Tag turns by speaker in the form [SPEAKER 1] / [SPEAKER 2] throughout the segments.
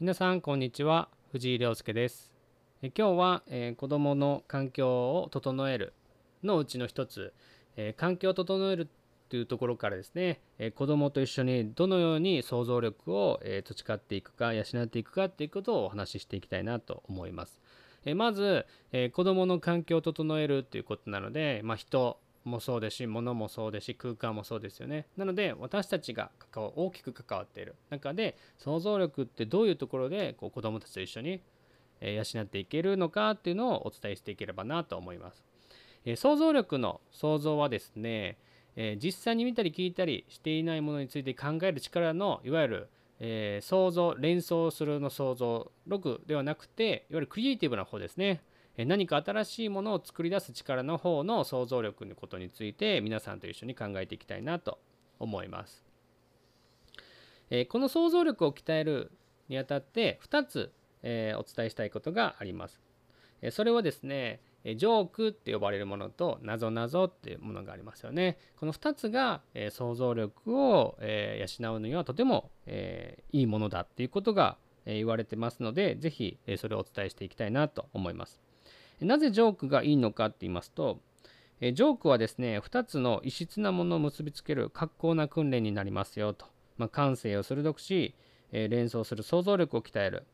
[SPEAKER 1] 皆さんこんにちは藤井亮介ですえ今日は、えー、子どもの環境を整えるのうちの一つ、えー、環境を整えるというところからですね、えー、子どもと一緒にどのように想像力を、えー、培っていくか養っていくかっていうことをお話ししていきたいなと思います。えまず、え子どもの環境を整えるということなので、まあ、人もそうですし物もそうですし空間もそうですよねなので私たちが関わ大きく関わっている中で想像力ってどういうところでこう子どもたちと一緒に養っていけるのかっていうのをお伝えしていければなと思います。え想像力の想像はですね、え実際に見たり聞いたりしていないものについて考える力のいわゆる、え想像連想するの想像力ではなくていわゆるクリエイティブな方ですね何か新しいものを作り出す力の方の想像力のことについて皆さんと一緒に考えていきたいなと思います。えこの想像力を鍛えるにあたって2つえお伝えしたいことがあります。えそれはですねジョークって呼ばれるものとなぞなぞっていうものがありますよね。この2つがえ想像力をえ養うにはとてもえいいものだっていうことがえ言われてますので是非それをお伝えしていきたいなと思います。なぜジョークがいいのかって言いますと、えジョークはですね、2つの異質なものを結びつける格好な訓練になりますよと。まあ、感性を鋭くし、え連想する想像力を鍛える。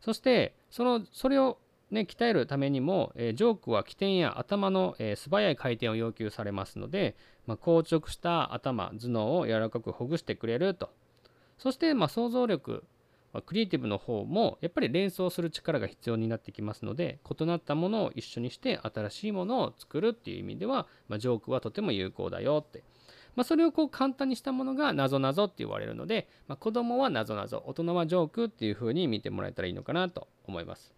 [SPEAKER 1] そして、そのそれを、ね、鍛えるためにも、えジョークは起点や頭の、え素早い回転を要求されますので、まあ、硬直した頭、頭脳を柔らかくほぐしてくれると。そして、まあ、想像力クリエイティブの方もやっぱり連想する力が必要になってきますので異なったものを一緒にして新しいものを作るっていう意味では、まあ、ジョークはとても有効だよって、まあ、それをこう簡単にしたものがなぞなぞって言われるので、まあ、子供はなぞなぞ大人はジョークっていう風に見てもらえたらいいのかなと思います。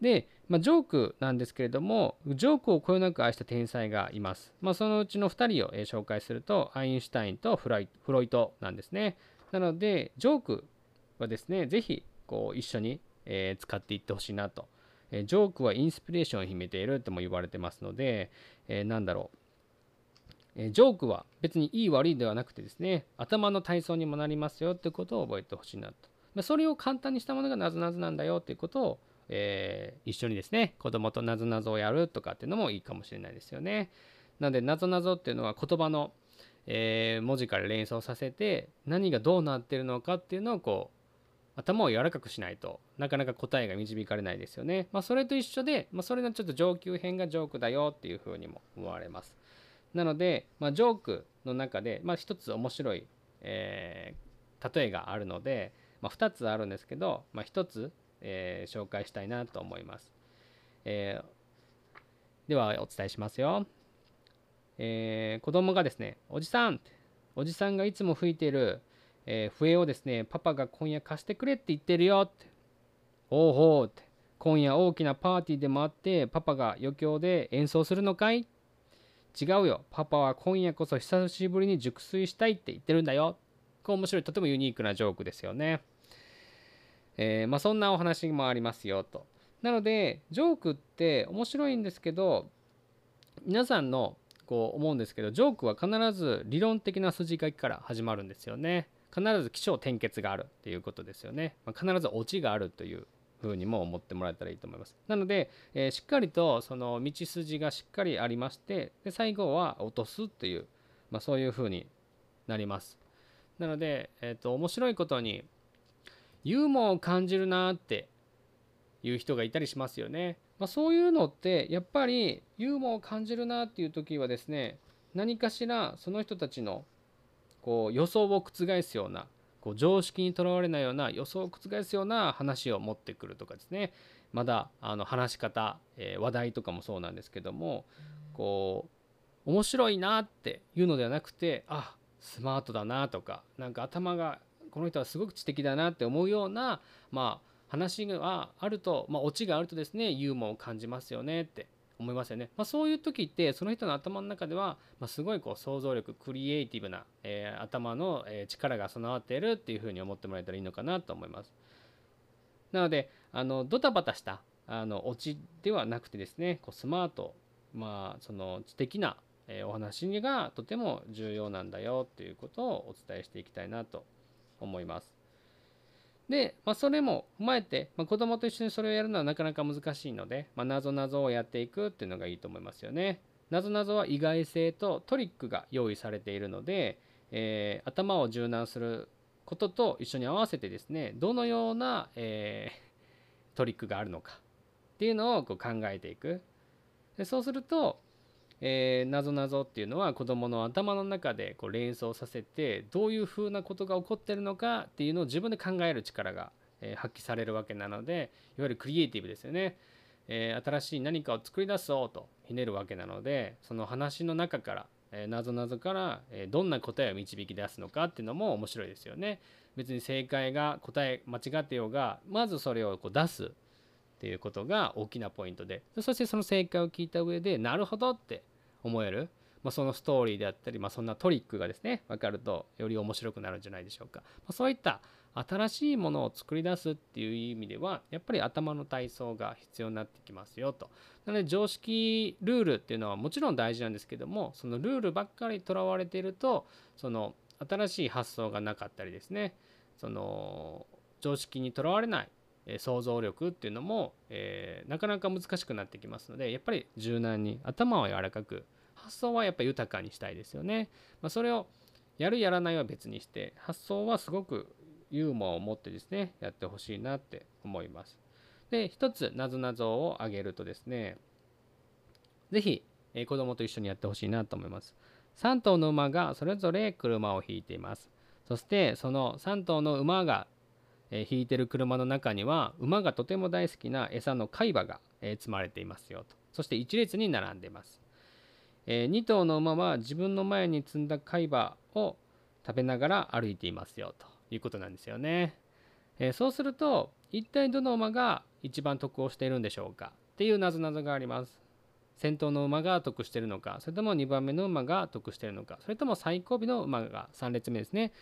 [SPEAKER 1] で、まあ、ジョークなんですけれども、ジョークをこよなく愛した天才がいます。まあ、そのうちの2人を、紹介すると、アインシュタインとフロイトなんですね。なので、ジョークはですね、ぜひこう一緒に、えー、使っていってほしいなと。えー、ジョークはインスピレーションを秘めているとも言われてますので、えー、なんだろう。えジョークは別にいい悪いではなくてですね、頭の体操にもなりますよってことを覚えてほしいなと。まそれを簡単にしたものがなぞなぞなんだよっていうことを、えー、一緒にですね、子供となぞなぞをやるとかっていうのもいいかもしれないですよね。なので、なぞなぞっていうのは言葉の、えー、文字から連想させて何がどうなってるのかっていうのをこう頭を柔らかくしないとなかなか答えが導かれないですよね。まあ、それと一緒で、まあ、それのちょっと上級編がジョークだよっていうふうにも思われます。なので、まあ、ジョークの中で、まあ、一つ面白い、えー、例えがあるので、まあ、2つあるんですけど、まあ、1つ、えー、紹介したいなと思います。えー、ではお伝えしますよ。えー、子供がですね、おじさんおじさんがいつも吹いているえー、笛をですね、パパが今夜貸してくれって言ってるよって。ほうほうって。今夜大きなパーティーでもあって、パパが余興で演奏するのかい？違うよ。パパは今夜こそ久しぶりに熟睡したいって言ってるんだよ。これ面白い、とてもユニークなジョークですよね。えー、まあ、そんなお話もありますよと。なので、ジョークって面白いんですけど、皆さんのこう思うんですけど、ジョークは必ず理論的な筋書きから始まるんですよね。必ず起承転結があるっていうことですよね。まあ、必ずオチがあるというふうにも思ってもらえたらいいと思います。なので、えー、しっかりとその道筋がしっかりありましてで最後は落とすっていう、まあ、そういうふうになります。なので、えーと、面白いことにユーモアを感じるなっていう人がいたりしますよね。まあ、そういうのってやっぱりユーモアを感じるなっていう時はですね何かしらその人たちのこう予想を覆すようなこう常識にとらわれないような予想を覆すような話を持ってくるとかですね。まだあの話し方、えー、話題とかもそうなんですけどもこう面白いなっていうのではなくてあスマートだなとかなんか頭がこの人はすごく知的だなって思うようなまあ話があるとまあオチがあるとですねユーモアを感じますよねって思いますよね。まあ、そういう時ってその人の頭の中では、まあ、すごいこう想像力クリエイティブな、えー、頭の、え力が備わっているっていうふうに思ってもらえたらいいのかなと思います。なのであのドタバタしたあのオチではなくてですねこうスマート、まあ、その知的な、えお話がとても重要なんだよっていうことをお伝えしていきたいなと思います。で、まあ、それも踏まえて、まあ、子供と一緒にそれをやるのはなかなか難しいので、まあ、謎々をやっていくっていうのがいいと思いますよね。謎々は意外性とトリックが用意されているので、えー、頭を柔軟することと一緒に合わせてですねどのような、えー、トリックがあるのかっていうのをこう考えていくでそうするとえー、なぞなぞっていうのは子どもの頭の中でこう連想させてどういうふうなことが起こってるのかっていうのを自分で考える力が、え、発揮されるわけなのでいわゆるクリエイティブですよね、えー、新しい何かを作り出そうとひねるわけなのでその話の中からなぞなぞから、えどんな答えを導き出すのかっていうのも面白いですよね。別に正解が答え間違ってようがまずそれをこう出すっていうことが大きなポイントでそしてその正解を聞いた上でなるほどって思える、まあ、そのストーリーであったり、まあ、そんなトリックがですね分かるとより面白くなるんじゃないでしょうか、まあ、そういった新しいものを作り出すっていう意味ではやっぱり頭の体操が必要になってきますよと。なので常識ルールっていうのはもちろん大事なんですけどもそのルールばっかりとらわれているとその新しい発想がなかったりですねその常識にとらわれない想像力っていうのも、えー、なかなか難しくなってきますのでやっぱり柔軟に頭を柔らかく発想はやっぱり豊かにしたいですよね。まあ、それをやるやらないは別にして発想はすごくユーモアを持ってですねやってほしいなって思います。で一つなぞなぞを挙げるとですね是非、えー、子供と一緒にやってほしいなと思います。3頭の馬がそれぞれ車を引いています。そしてその3頭の馬がえ引いてる車の中には馬がとても大好きな餌の海馬が、え積まれていますよとそして一列に並んでいます、え2頭の馬は自分の前に積んだ海馬を食べながら歩いていますよということなんですよね、えそうすると一体どの馬が一番得をしているんでしょうかっていうなぞなぞがあります。先頭の馬が得してるのかそれとも2番目の馬が得してるのかそれとも最後尾の馬が3列目ですね、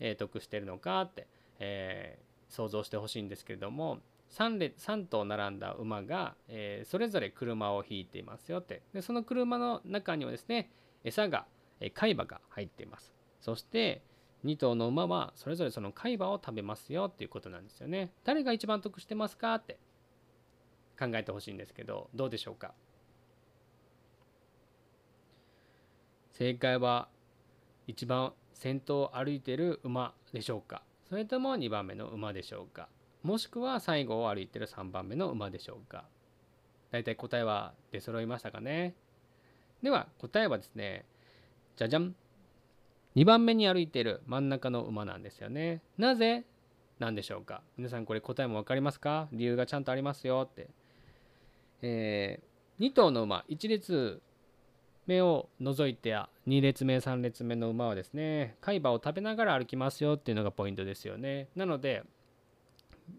[SPEAKER 1] えー、得してるのかって、えー想像してほしいんですけれども 3, 列3頭並んだ馬が、えー、それぞれ車を引いていますよって。でその車の中にはですね餌が、えー、海馬が入っています。そして2頭の馬はそれぞれその海馬を食べますよっていうことなんですよね。誰が一番得してますかって考えてほしいんですけどどうでしょうか？正解は一番先頭を歩いてる馬でしょうか？それとも2番目の馬でしょうか？もしくは最後を歩いてる3番目の馬でしょうか。大体答えは出揃いましたかね。では答えはですねじゃじゃん。2番目に歩いている真ん中の馬なんですよね。なぜ？なんでしょうか。皆さんこれ答えも分かりますか？理由がちゃんとありますよって。えー、2頭の馬1列目を除いてや2列目3列目の馬はですね海馬を食べながら歩きますよっていうのがポイントですよね。なので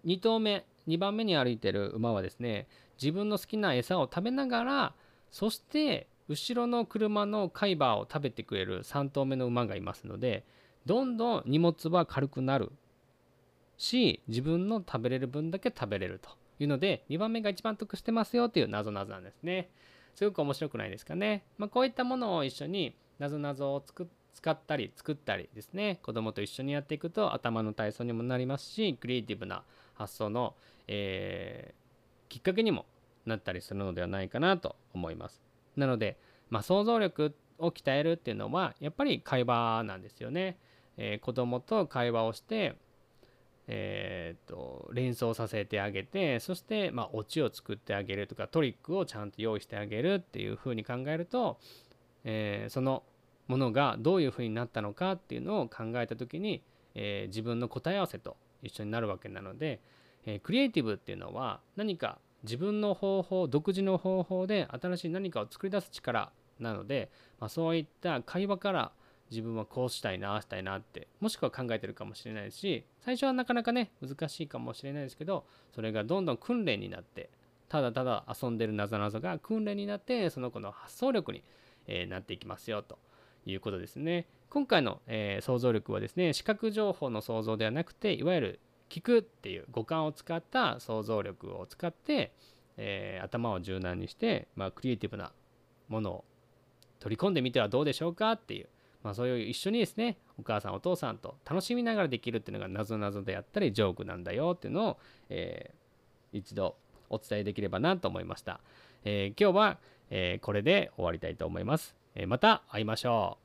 [SPEAKER 1] 2頭目2番目に歩いてる馬はですね自分の好きな餌を食べながらそして後ろの車の海馬を食べてくれる3頭目の馬がいますのでどんどん荷物は軽くなるし自分の食べれる分だけ食べれるというので2番目が一番得してますよっていう謎々なんですね。すごく面白くないですかね。まあ、こういったものを一緒になぞなぞを作使ったり作ったりですね子供と一緒にやっていくと頭の体操にもなりますしクリエイティブな発想の、えー、きっかけにもなったりするのではないかなと思います。なので、まあ、想像力を鍛えるっていうのはやっぱり会話なんですよね。えー、子供と会話をしてえーと、連想させてあげてそして、まあ、オチを作ってあげるとかトリックをちゃんと用意してあげるっていうふうに考えると、えー、そのものがどういうふうになったのかっていうのを考えた時に、えー、自分の答え合わせと一緒になるわけなので、えー、クリエイティブっていうのは何か自分の方法独自の方法で新しい何かを作り出す力なので、まあ、そういった会話から自分はこうしたいなあしたいなってもしくは考えてるかもしれないし最初はなかなかね難しいかもしれないですけどそれがどんどん訓練になってただただ遊んでるなぞなぞが訓練になってその子の発想力に、え、なっていきますよということですね。今回の、えー、想像力はですね視覚情報の想像ではなくていわゆる聞くっていう五感を使った想像力を使って、えー、頭を柔軟にして、まあ、クリエイティブなものを取り込んでみてはどうでしょうかっていうまあ、そういう一緒にですねお母さんお父さんと楽しみながらできるっていうのがなぞなぞであったりジョークなんだよっていうのを、えー、一度お伝えできればなと思いました。えー、今日は、えー、これで終わりたいと思います。えまた会いましょう。